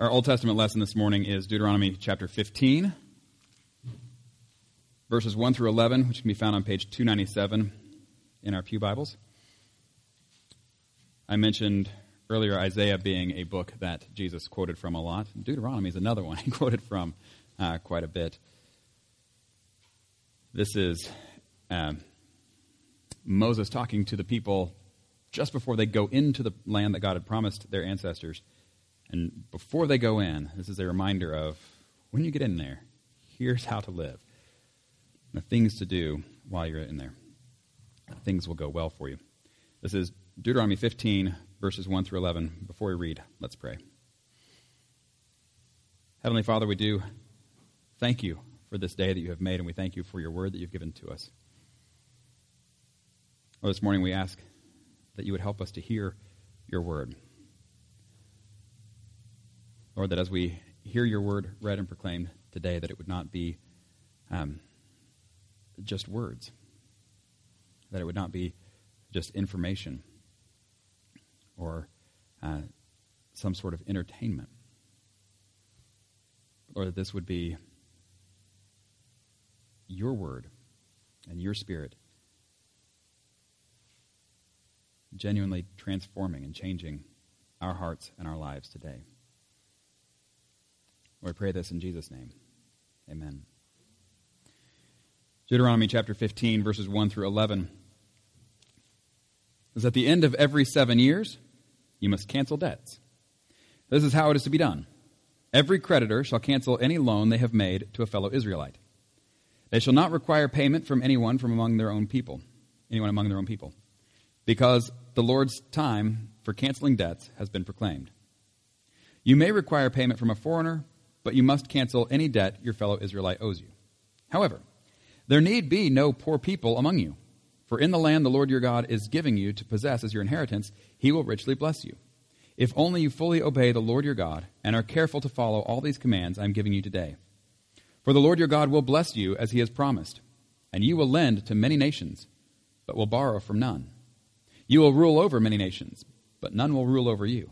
Our Old Testament lesson this morning is Deuteronomy chapter 15, verses 1 through 11, which can be found on page 297 in our Pew Bibles. I mentioned earlier Isaiah being a book that Jesus quoted from a lot. Deuteronomy is another one he quoted from uh, quite a bit. This is um, Moses talking to the people just before they go into the land that God had promised their ancestors. And before they go in, this is a reminder of when you get in there, here's how to live. The things to do while you're in there. Things will go well for you. This is Deuteronomy 15, verses 1 through 11. Before we read, let's pray. Heavenly Father, we do thank you for this day that you have made, and we thank you for your word that you've given to us. Well, this morning we ask that you would help us to hear your word. Lord, that as we hear your word read and proclaimed today, that it would not be um, just words, that it would not be just information or uh, some sort of entertainment, or that this would be your word and your spirit genuinely transforming and changing our hearts and our lives today. I pray this in Jesus' name. Amen. Deuteronomy chapter 15, verses 1 through 11 is at the end of every seven years, you must cancel debts. This is how it is to be done. Every creditor shall cancel any loan they have made to a fellow Israelite. They shall not require payment from anyone from among their own people, anyone among their own people, because the Lord's time for canceling debts has been proclaimed. You may require payment from a foreigner, but you must cancel any debt your fellow Israelite owes you. However, there need be no poor people among you, for in the land the Lord your God is giving you to possess as your inheritance, he will richly bless you. If only you fully obey the Lord your God and are careful to follow all these commands I am giving you today. For the Lord your God will bless you as he has promised, and you will lend to many nations, but will borrow from none. You will rule over many nations, but none will rule over you.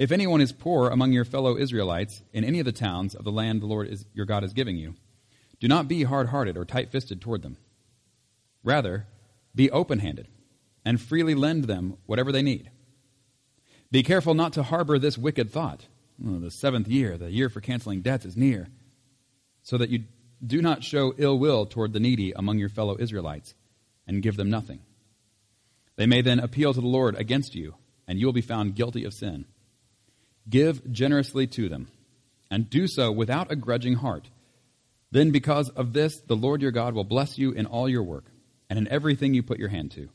If anyone is poor among your fellow Israelites in any of the towns of the land the Lord is, your God is giving you, do not be hard hearted or tight fisted toward them. Rather, be open handed and freely lend them whatever they need. Be careful not to harbor this wicked thought. Oh, the seventh year, the year for canceling debts, is near, so that you do not show ill will toward the needy among your fellow Israelites and give them nothing. They may then appeal to the Lord against you, and you will be found guilty of sin. Give generously to them, and do so without a grudging heart. Then, because of this, the Lord your God will bless you in all your work and in everything you put your hand to.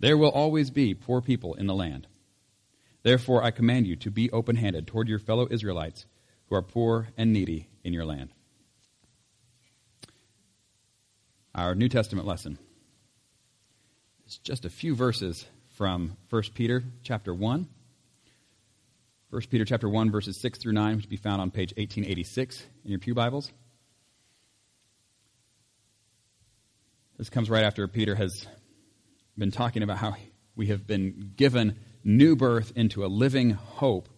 There will always be poor people in the land. Therefore, I command you to be open handed toward your fellow Israelites who are poor and needy in your land. Our New Testament lesson is just a few verses from 1 Peter chapter 1. 1 Peter chapter 1 verses 6 through 9 which can be found on page 1886 in your Pew Bibles. This comes right after Peter has been talking about how we have been given new birth into a living hope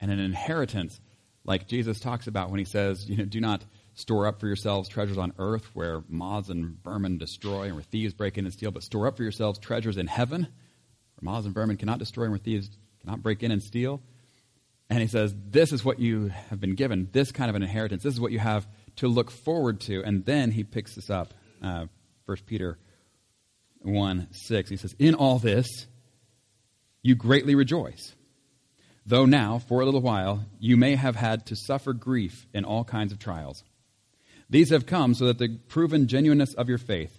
and an inheritance like Jesus talks about when he says, you know, do not store up for yourselves treasures on earth where moths and vermin destroy and where thieves break in and steal, but store up for yourselves treasures in heaven where moths and vermin cannot destroy and thieves cannot break in and steal. And he says, This is what you have been given, this kind of an inheritance. This is what you have to look forward to. And then he picks this up, uh, 1 Peter 1 6. He says, In all this, you greatly rejoice. Though now, for a little while, you may have had to suffer grief in all kinds of trials. These have come so that the proven genuineness of your faith,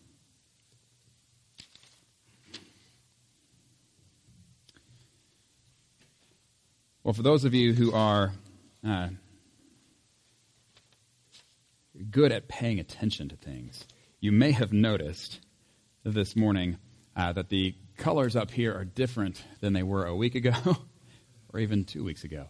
Well, for those of you who are uh, good at paying attention to things, you may have noticed this morning uh, that the colors up here are different than they were a week ago or even two weeks ago.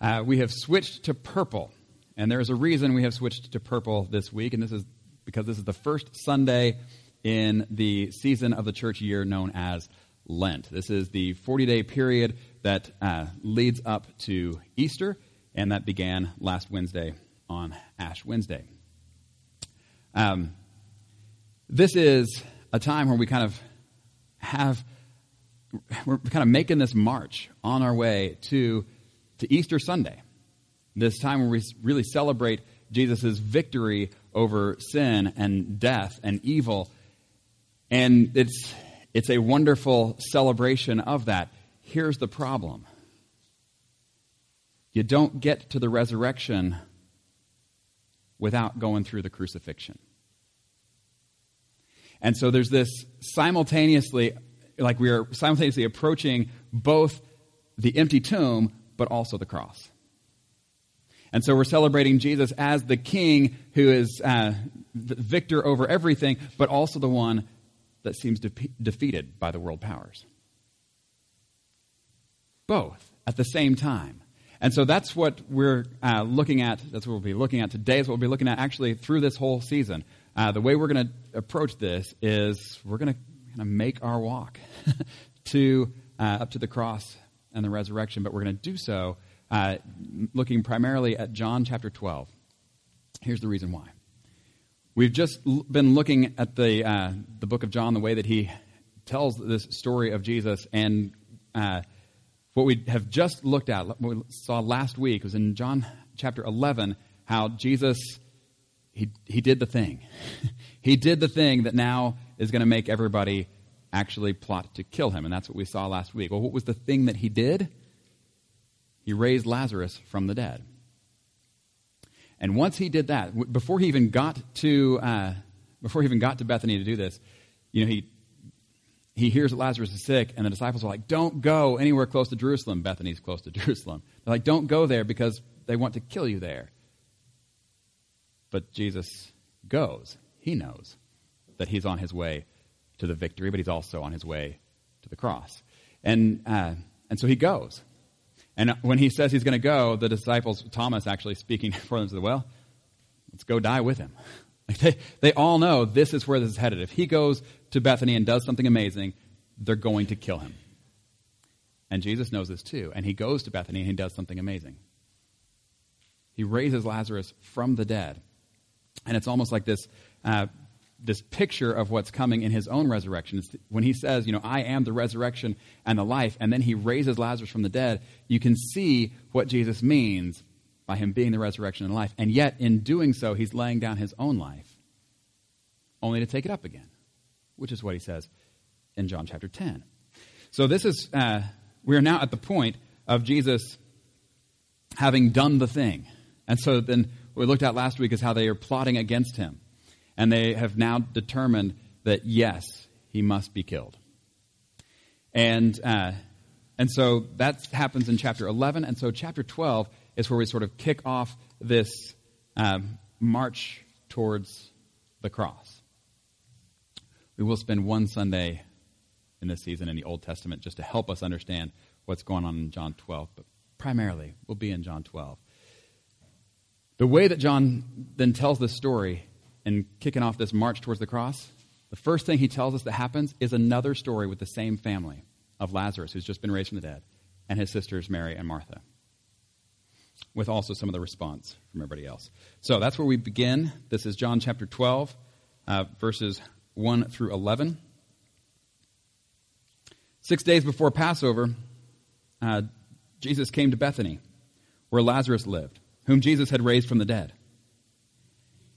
Uh, we have switched to purple, and there is a reason we have switched to purple this week, and this is because this is the first Sunday in the season of the church year known as Lent. This is the 40 day period that uh, leads up to Easter, and that began last Wednesday on Ash Wednesday. Um, this is a time where we kind of have, we're kind of making this march on our way to, to Easter Sunday. This time where we really celebrate Jesus' victory over sin and death and evil. And it's, it's a wonderful celebration of that. Here's the problem you don't get to the resurrection without going through the crucifixion. And so there's this simultaneously, like we are simultaneously approaching both the empty tomb, but also the cross. And so we're celebrating Jesus as the king who is uh, the victor over everything, but also the one that seems de- defeated by the world powers. Both at the same time. And so that's what we're uh, looking at. That's what we'll be looking at today. Is what we'll be looking at actually through this whole season. Uh, the way we're going to approach this is we're going to make our walk to uh, up to the cross and the resurrection, but we're going to do so uh, looking primarily at John chapter 12. Here's the reason why. We've just l- been looking at the uh, the book of John, the way that he tells this story of Jesus, and uh, what we have just looked at, what we saw last week, was in John chapter 11, how Jesus, he, he did the thing. he did the thing that now is going to make everybody actually plot to kill him. And that's what we saw last week. Well, what was the thing that he did? He raised Lazarus from the dead. And once he did that, before he even got to, uh, before he even got to Bethany to do this, you know, he he hears that Lazarus is sick, and the disciples are like, Don't go anywhere close to Jerusalem. Bethany's close to Jerusalem. They're like, Don't go there because they want to kill you there. But Jesus goes. He knows that he's on his way to the victory, but he's also on his way to the cross. And, uh, and so he goes. And when he says he's going to go, the disciples, Thomas actually speaking for them, said, Well, let's go die with him. They, they all know this is where this is headed. If he goes to Bethany and does something amazing, they're going to kill him. And Jesus knows this too. And he goes to Bethany and he does something amazing. He raises Lazarus from the dead. And it's almost like this, uh, this picture of what's coming in his own resurrection. It's when he says, you know, I am the resurrection and the life, and then he raises Lazarus from the dead, you can see what Jesus means by him being the resurrection and life. And yet, in doing so, he's laying down his own life, only to take it up again which is what he says in John chapter 10. So this is, uh, we are now at the point of Jesus having done the thing. And so then what we looked at last week is how they are plotting against him. And they have now determined that, yes, he must be killed. And, uh, and so that happens in chapter 11. And so chapter 12 is where we sort of kick off this um, march towards the cross. We will spend one Sunday in this season in the Old Testament just to help us understand what's going on in John 12, but primarily we'll be in John 12. The way that John then tells this story and kicking off this march towards the cross, the first thing he tells us that happens is another story with the same family of Lazarus, who's just been raised from the dead, and his sisters Mary and Martha, with also some of the response from everybody else. So that's where we begin. This is John chapter 12, uh, verses 1 through 11. Six days before Passover, uh, Jesus came to Bethany, where Lazarus lived, whom Jesus had raised from the dead.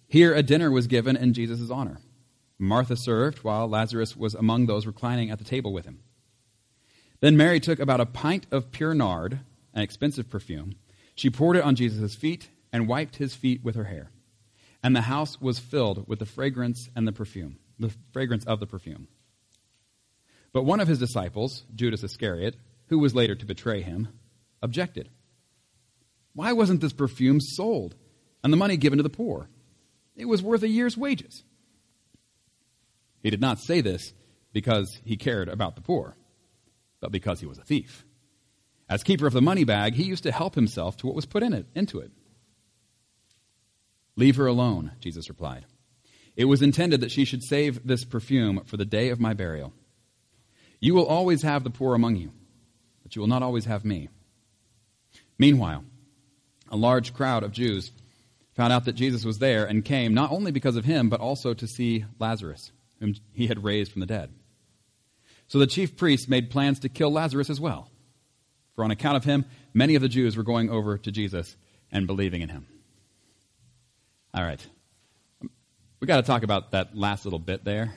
Here a dinner was given in Jesus' honor. Martha served, while Lazarus was among those reclining at the table with him. Then Mary took about a pint of pure nard, an expensive perfume. She poured it on Jesus' feet and wiped his feet with her hair. And the house was filled with the fragrance and the perfume the fragrance of the perfume. But one of his disciples, Judas Iscariot, who was later to betray him, objected. Why wasn't this perfume sold and the money given to the poor? It was worth a year's wages. He did not say this because he cared about the poor, but because he was a thief. As keeper of the money bag, he used to help himself to what was put in it, into it. Leave her alone, Jesus replied. It was intended that she should save this perfume for the day of my burial. You will always have the poor among you, but you will not always have me. Meanwhile, a large crowd of Jews found out that Jesus was there and came not only because of him, but also to see Lazarus, whom he had raised from the dead. So the chief priests made plans to kill Lazarus as well. For on account of him, many of the Jews were going over to Jesus and believing in him. All right. We got to talk about that last little bit there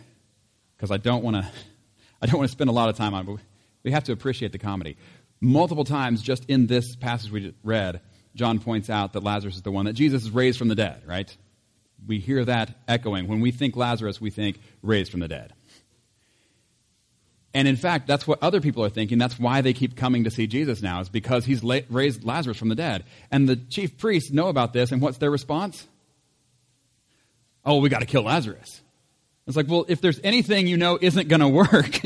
because I don't want to I don't want to spend a lot of time on it, but we have to appreciate the comedy. Multiple times just in this passage we read, John points out that Lazarus is the one that Jesus is raised from the dead, right? We hear that echoing. When we think Lazarus, we think raised from the dead. And in fact, that's what other people are thinking. That's why they keep coming to see Jesus now, is because he's raised Lazarus from the dead. And the chief priests know about this, and what's their response? Oh, we got to kill Lazarus. It's like, well, if there's anything you know isn't going to work,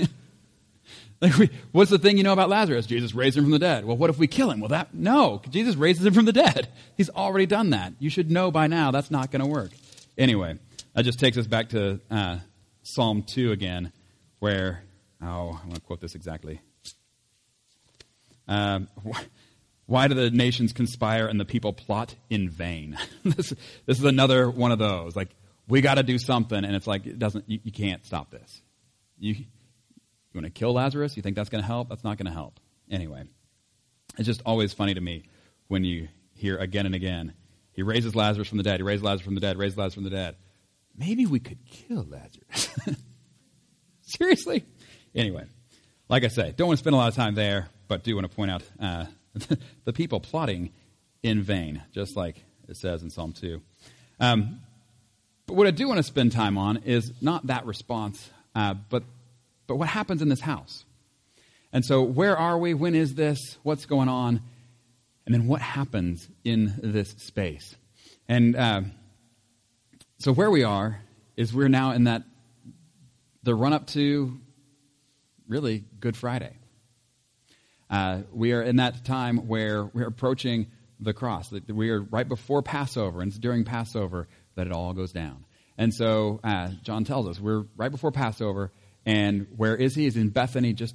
like we, what's the thing you know about Lazarus? Jesus raised him from the dead. Well, what if we kill him? Well, that no, Jesus raises him from the dead. He's already done that. You should know by now that's not going to work. Anyway, that just takes us back to uh, Psalm two again, where Oh, I want to quote this exactly. Um, why do the nations conspire and the people plot in vain? this, this is another one of those. Like, we got to do something, and it's like, it doesn't, you, you can't stop this. You, you want to kill Lazarus? You think that's going to help? That's not going to help. Anyway, it's just always funny to me when you hear again and again, he raises Lazarus from the dead, he raises Lazarus from the dead, raises Lazarus from the dead. Maybe we could kill Lazarus. Seriously? Anyway, like I say, don't want to spend a lot of time there, but do want to point out uh, the people plotting in vain, just like it says in Psalm 2. Um, but what I do want to spend time on is not that response, uh, but, but what happens in this house. And so, where are we? When is this? What's going on? And then, what happens in this space? And uh, so, where we are is we're now in that the run up to really Good Friday. Uh, we are in that time where we're approaching the cross. We are right before Passover, and it's during Passover that it all goes down. And so uh, John tells us we're right before Passover, and where is he? He's in Bethany, just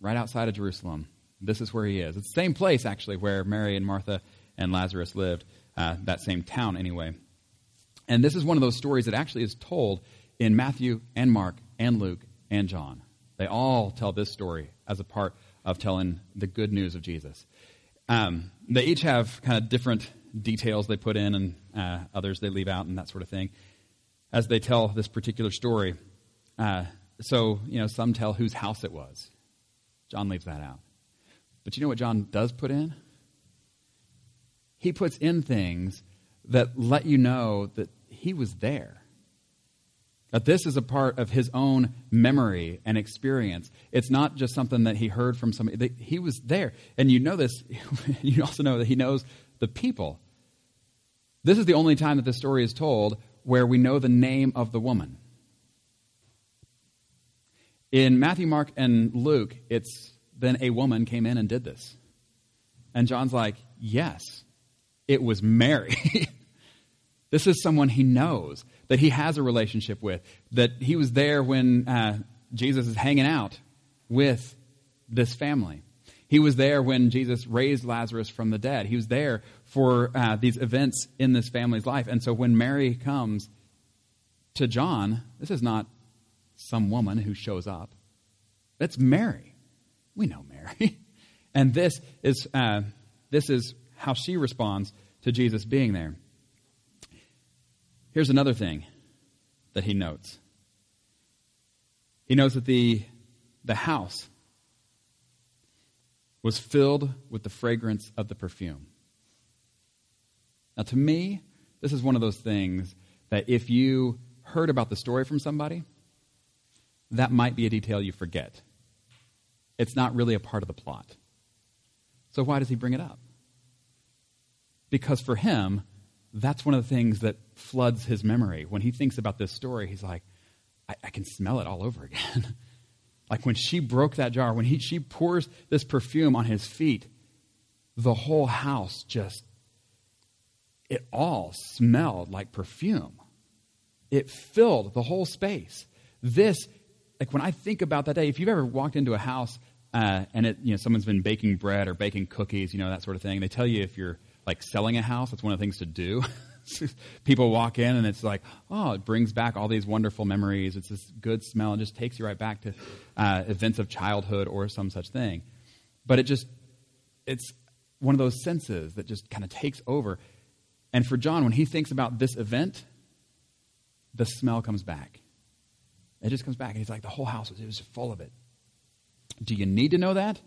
right outside of Jerusalem. This is where he is. It's the same place, actually, where Mary and Martha and Lazarus lived, uh, that same town, anyway. And this is one of those stories that actually is told in Matthew and Mark and Luke and John. They all tell this story as a part of telling the good news of Jesus. Um, they each have kind of different details they put in and uh, others they leave out and that sort of thing as they tell this particular story. Uh, so, you know, some tell whose house it was. John leaves that out. But you know what John does put in? He puts in things that let you know that he was there. That this is a part of his own memory and experience. It's not just something that he heard from somebody. He was there. And you know this, you also know that he knows the people. This is the only time that this story is told where we know the name of the woman. In Matthew, Mark, and Luke, it's then a woman came in and did this. And John's like, yes, it was Mary. this is someone he knows that he has a relationship with, that he was there when uh, Jesus is hanging out with this family. He was there when Jesus raised Lazarus from the dead. He was there for uh, these events in this family's life. And so when Mary comes to John, this is not some woman who shows up. That's Mary. We know Mary. and this is, uh, this is how she responds to Jesus being there. Here's another thing that he notes. He knows that the, the house was filled with the fragrance of the perfume. Now, to me, this is one of those things that if you heard about the story from somebody, that might be a detail you forget. It's not really a part of the plot. So why does he bring it up? Because for him, that's one of the things that floods his memory. When he thinks about this story, he's like, I, I can smell it all over again. like when she broke that jar, when he, she pours this perfume on his feet, the whole house just, it all smelled like perfume. It filled the whole space. This, like when I think about that day, if you've ever walked into a house uh, and it, you know, someone's been baking bread or baking cookies, you know, that sort of thing, they tell you if you're like selling a house, that's one of the things to do. People walk in and it's like, oh, it brings back all these wonderful memories. It's this good smell and just takes you right back to uh, events of childhood or some such thing. But it just, it's one of those senses that just kind of takes over. And for John, when he thinks about this event, the smell comes back. It just comes back, and he's like, the whole house was, it was full of it. Do you need to know that?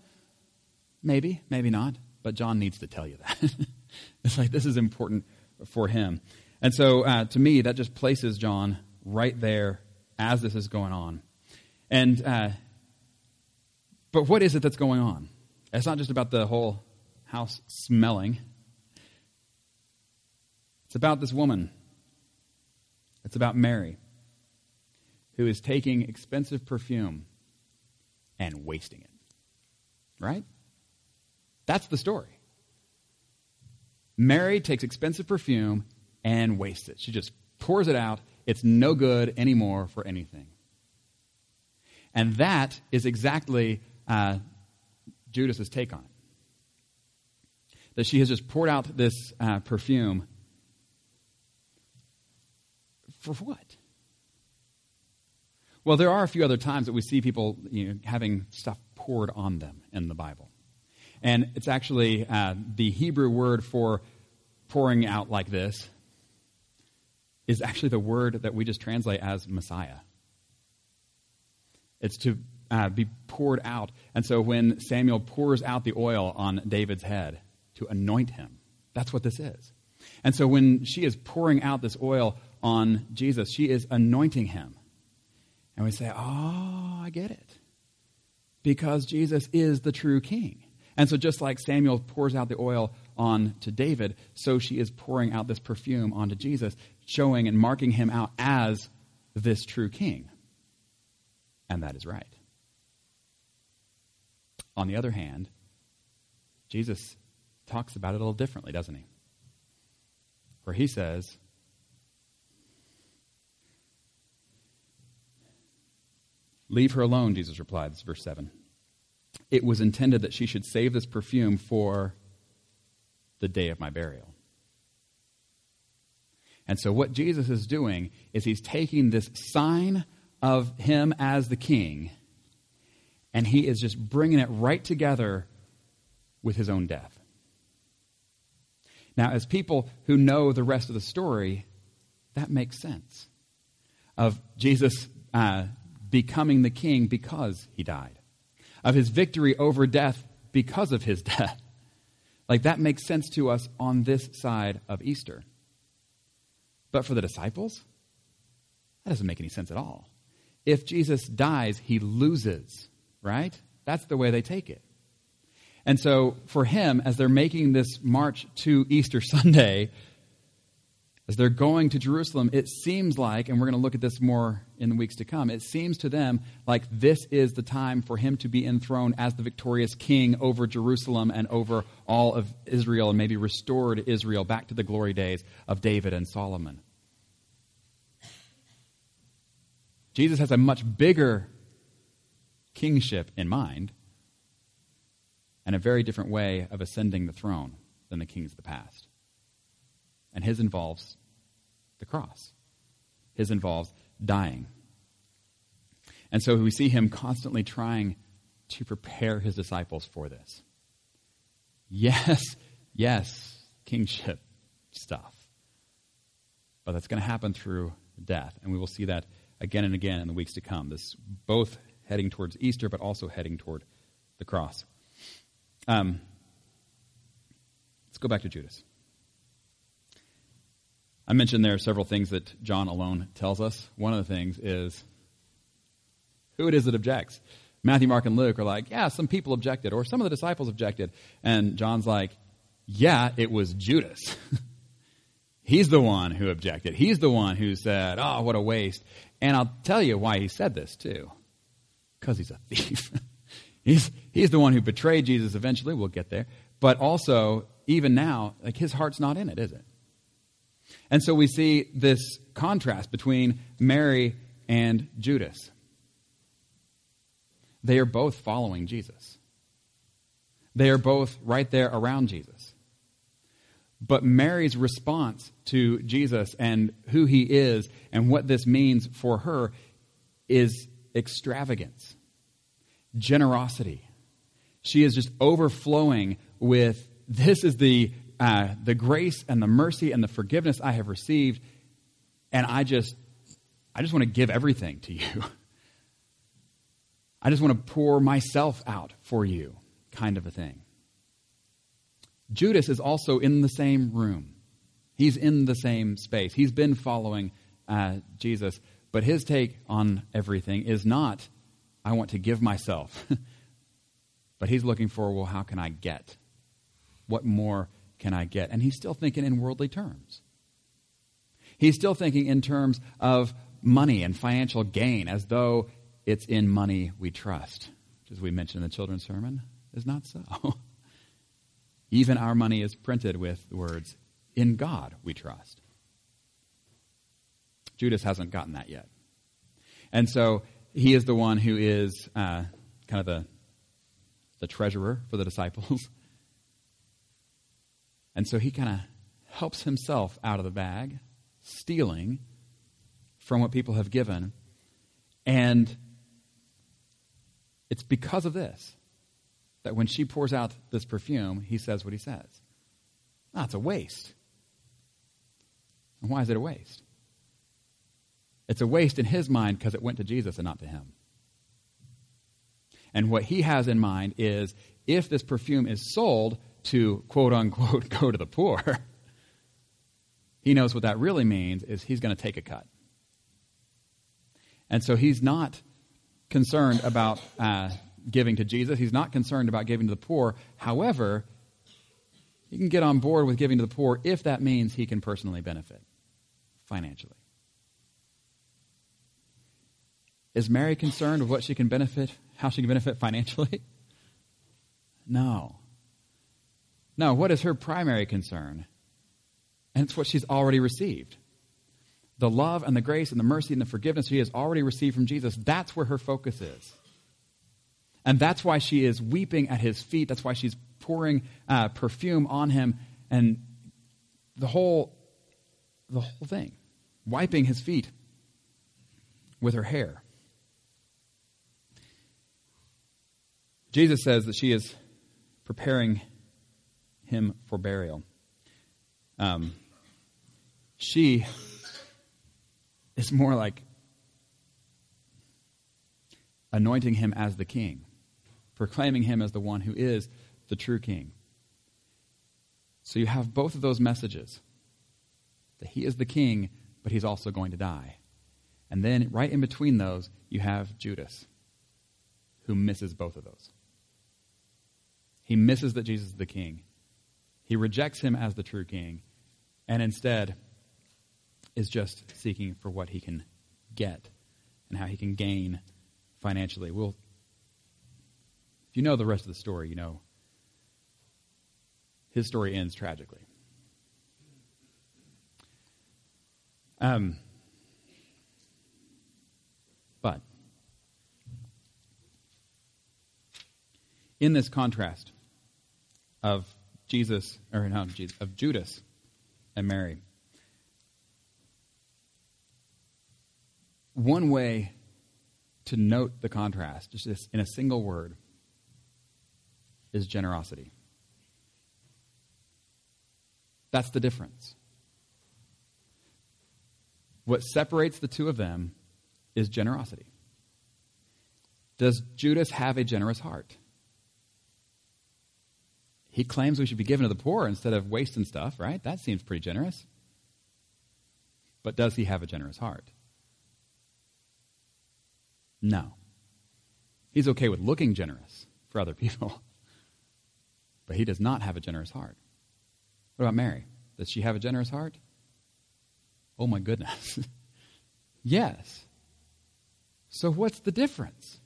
Maybe, maybe not. But John needs to tell you that. it's like this is important for him. And so uh, to me, that just places John right there as this is going on. And, uh, but what is it that's going on? It's not just about the whole house smelling. It's about this woman. It's about Mary, who is taking expensive perfume and wasting it. Right? That's the story. Mary takes expensive perfume and wastes it. She just pours it out. It's no good anymore for anything. And that is exactly uh, Judas's take on it that she has just poured out this uh, perfume. For what? Well, there are a few other times that we see people you know, having stuff poured on them in the Bible. And it's actually uh, the Hebrew word for pouring out like this is actually the word that we just translate as Messiah. It's to uh, be poured out. And so when Samuel pours out the oil on David's head, to anoint him. That's what this is. And so when she is pouring out this oil on Jesus, she is anointing him. And we say, Oh, I get it. Because Jesus is the true king. And so just like Samuel pours out the oil on to David, so she is pouring out this perfume onto Jesus, showing and marking him out as this true king. And that is right. On the other hand, Jesus talks about it a little differently, doesn't he? Where he says, Leave her alone, Jesus replied. This is verse 7. It was intended that she should save this perfume for the day of my burial. And so, what Jesus is doing is he's taking this sign of him as the king and he is just bringing it right together with his own death. Now, as people who know the rest of the story, that makes sense. Of Jesus uh, becoming the king because he died, of his victory over death because of his death. Like that makes sense to us on this side of Easter. But for the disciples, that doesn't make any sense at all. If Jesus dies, he loses, right? That's the way they take it. And so for him, as they're making this march to Easter Sunday, as they're going to Jerusalem, it seems like, and we're going to look at this more in the weeks to come, it seems to them like this is the time for him to be enthroned as the victorious king over Jerusalem and over all of Israel and maybe restored Israel back to the glory days of David and Solomon. Jesus has a much bigger kingship in mind and a very different way of ascending the throne than the kings of the past. And his involves the cross, his involves dying. And so we see him constantly trying to prepare his disciples for this. Yes, yes, kingship stuff. But that's going to happen through death. And we will see that again and again in the weeks to come. This both heading towards Easter, but also heading toward the cross. Um, let's go back to Judas. I mentioned there are several things that John alone tells us. One of the things is who it is that objects. Matthew, Mark, and Luke are like, yeah, some people objected, or some of the disciples objected. And John's like, yeah, it was Judas. He's the one who objected. He's the one who said, oh, what a waste. And I'll tell you why he said this, too. Because he's a thief. he's, he's the one who betrayed Jesus eventually. We'll get there. But also, even now, like his heart's not in it, is it? And so we see this contrast between Mary and Judas. They are both following Jesus. They are both right there around Jesus. But Mary's response to Jesus and who he is and what this means for her is extravagance, generosity. She is just overflowing with this is the, uh, the grace and the mercy and the forgiveness I have received, and I just, I just want to give everything to you. I just want to pour myself out for you, kind of a thing. Judas is also in the same room. He's in the same space. He's been following uh, Jesus, but his take on everything is not, I want to give myself. but he's looking for, well, how can I get? What more can I get? And he's still thinking in worldly terms. He's still thinking in terms of money and financial gain as though it's in money we trust, which, as we mentioned in the children's sermon, is not so. Even our money is printed with the words, In God we trust. Judas hasn't gotten that yet. And so he is the one who is uh, kind of the, the treasurer for the disciples. and so he kind of helps himself out of the bag, stealing from what people have given. And it's because of this that when she pours out this perfume, he says what he says. Ah, it's a waste. And why is it a waste? It's a waste in his mind because it went to Jesus and not to him. And what he has in mind is if this perfume is sold to quote unquote go to the poor, he knows what that really means is he's going to take a cut. And so he's not concerned about uh, giving to Jesus. He's not concerned about giving to the poor. However, he can get on board with giving to the poor if that means he can personally benefit financially. Is Mary concerned with what she can benefit, how she can benefit financially? No. No, what is her primary concern? And it's what she's already received the love and the grace and the mercy and the forgiveness she has already received from Jesus, that's where her focus is. And that's why she is weeping at his feet. That's why she's pouring uh, perfume on him and the whole, the whole thing, wiping his feet with her hair. Jesus says that she is preparing him for burial. Um, she is more like anointing him as the king, proclaiming him as the one who is the true king. So you have both of those messages that he is the king, but he's also going to die. And then right in between those, you have Judas, who misses both of those. He misses that Jesus is the king. He rejects him as the true king, and instead is just seeking for what he can get and how he can gain financially. We'll, if you know the rest of the story, you know his story ends tragically. Um, but in this contrast of Jesus, or not Jesus, of Judas and Mary, One way to note the contrast, just in a single word, is generosity. That's the difference. What separates the two of them is generosity. Does Judas have a generous heart? He claims we should be given to the poor instead of wasting stuff, right? That seems pretty generous. But does he have a generous heart? No. He's okay with looking generous for other people, but he does not have a generous heart. What about Mary? Does she have a generous heart? Oh my goodness. yes. So what's the difference?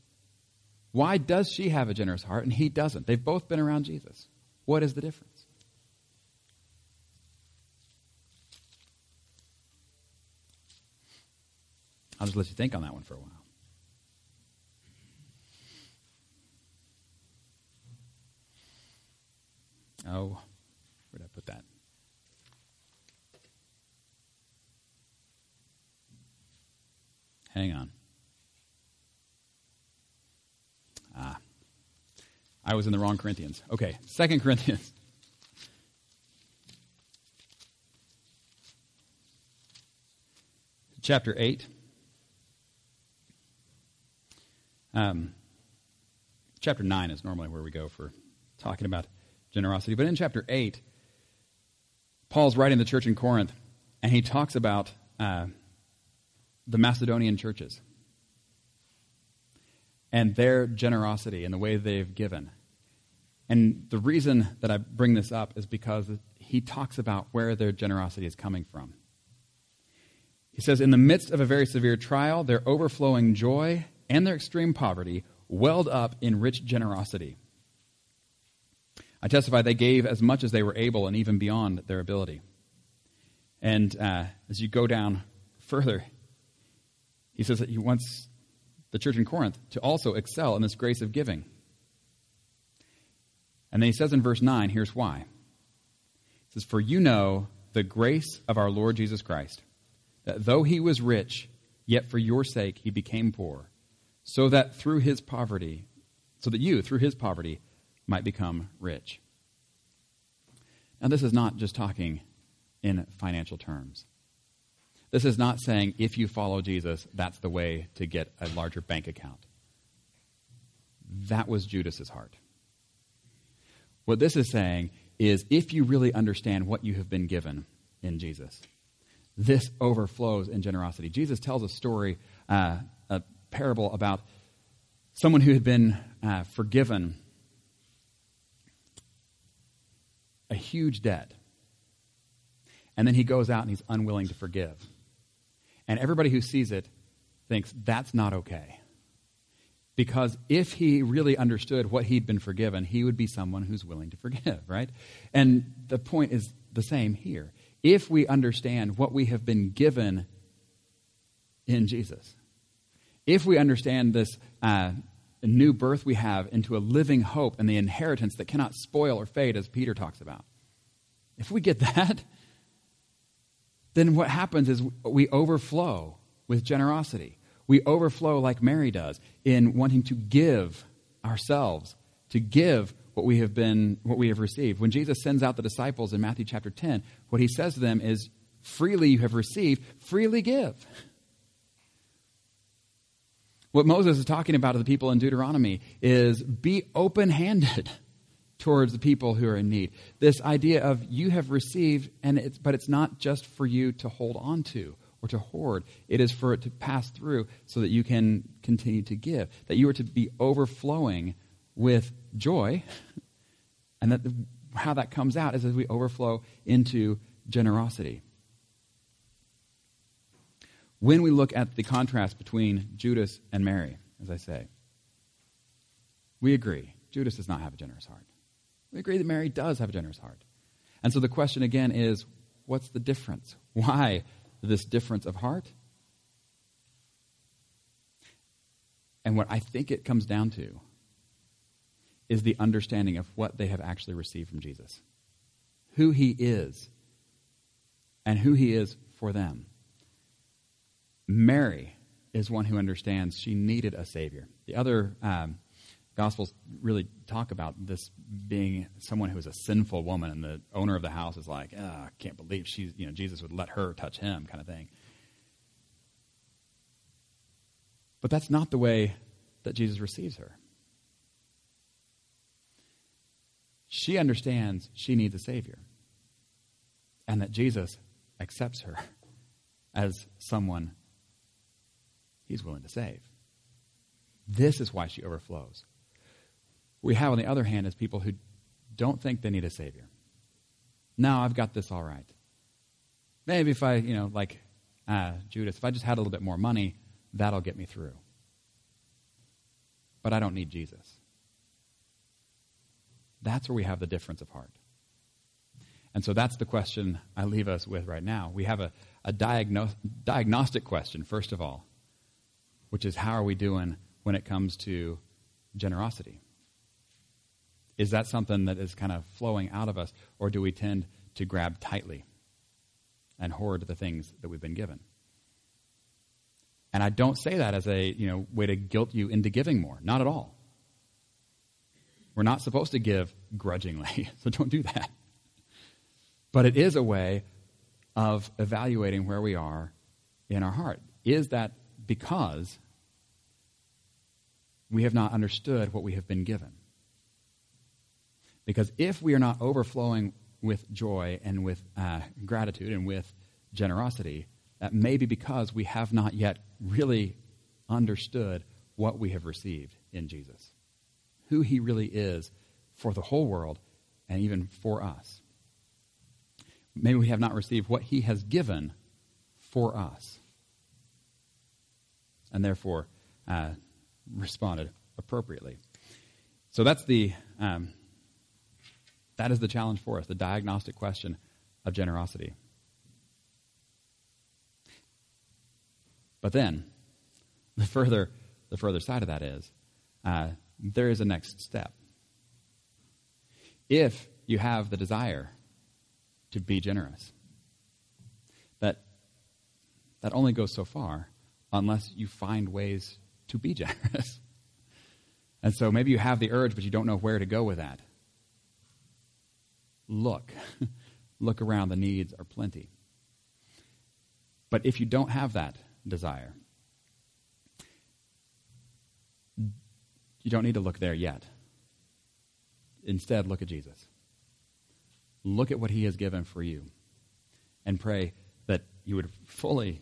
Why does she have a generous heart and he doesn't? They've both been around Jesus. What is the difference? I'll just let you think on that one for a while. Oh, where did I put that? Hang on. Ah. I was in the wrong Corinthians. Okay, Second Corinthians. Chapter 8. Um, chapter 9 is normally where we go for talking about generosity. But in chapter 8, Paul's writing the church in Corinth, and he talks about uh, the Macedonian churches and their generosity and the way they've given. And the reason that I bring this up is because he talks about where their generosity is coming from. He says, In the midst of a very severe trial, their overflowing joy and their extreme poverty welled up in rich generosity. I testify they gave as much as they were able and even beyond their ability. And uh, as you go down further, he says that he wants the church in Corinth to also excel in this grace of giving. And then he says in verse 9, here's why. He says, For you know the grace of our Lord Jesus Christ, that though he was rich, yet for your sake he became poor so that through his poverty, so that you, through his poverty, might become rich. Now, this is not just talking in financial terms. This is not saying if you follow Jesus, that's the way to get a larger bank account. That was Judas's heart. What this is saying is if you really understand what you have been given in Jesus, this overflows in generosity. Jesus tells a story uh, a parable about someone who had been uh, forgiven a huge debt. And then he goes out and he's unwilling to forgive. And everybody who sees it thinks that's not okay. Because if he really understood what he'd been forgiven, he would be someone who's willing to forgive, right? And the point is the same here. If we understand what we have been given in Jesus, if we understand this uh, new birth we have into a living hope and the inheritance that cannot spoil or fade, as Peter talks about, if we get that, then what happens is we overflow with generosity. We overflow like Mary does in wanting to give ourselves, to give what we have been what we have received. When Jesus sends out the disciples in Matthew chapter 10, what he says to them is freely you have received, freely give. What Moses is talking about to the people in Deuteronomy is be open handed towards the people who are in need. This idea of you have received, and it's, but it's not just for you to hold on to or to hoard. It is for it to pass through so that you can continue to give. That you are to be overflowing with joy, and that the, how that comes out is as we overflow into generosity. When we look at the contrast between Judas and Mary, as I say, we agree Judas does not have a generous heart. We agree that Mary does have a generous heart. And so the question again is what's the difference? Why this difference of heart? And what I think it comes down to is the understanding of what they have actually received from Jesus, who he is, and who he is for them. Mary is one who understands she needed a Savior. The other um, Gospels really talk about this being someone who is a sinful woman, and the owner of the house is like, oh, I can't believe she's, you know, Jesus would let her touch him, kind of thing. But that's not the way that Jesus receives her. She understands she needs a Savior, and that Jesus accepts her as someone he's willing to save. This is why she overflows. We have, on the other hand, is people who don't think they need a Savior. No, I've got this all right. Maybe if I, you know, like uh, Judas, if I just had a little bit more money, that'll get me through. But I don't need Jesus. That's where we have the difference of heart. And so that's the question I leave us with right now. We have a, a diagno- diagnostic question, first of all, which is how are we doing when it comes to generosity? Is that something that is kind of flowing out of us, or do we tend to grab tightly and hoard the things that we've been given? And I don't say that as a you know way to guilt you into giving more. Not at all. We're not supposed to give grudgingly, so don't do that. But it is a way of evaluating where we are in our heart. Is that because we have not understood what we have been given? Because if we are not overflowing with joy and with uh, gratitude and with generosity, that may be because we have not yet really understood what we have received in Jesus, who he really is for the whole world and even for us maybe we have not received what he has given for us. And therefore, uh, responded appropriately. So that's the um, that is the challenge for us, the diagnostic question of generosity. But then, the further the further side of that is, uh, there is a next step. If you have the desire to be generous. But that only goes so far unless you find ways to be generous. and so maybe you have the urge, but you don't know where to go with that. Look. Look around. The needs are plenty. But if you don't have that desire, you don't need to look there yet. Instead, look at Jesus. Look at what He has given for you and pray that you would fully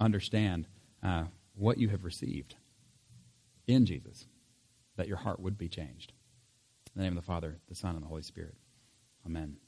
understand uh, what you have received in Jesus, that your heart would be changed. In the name of the Father, the Son, and the Holy Spirit. Amen.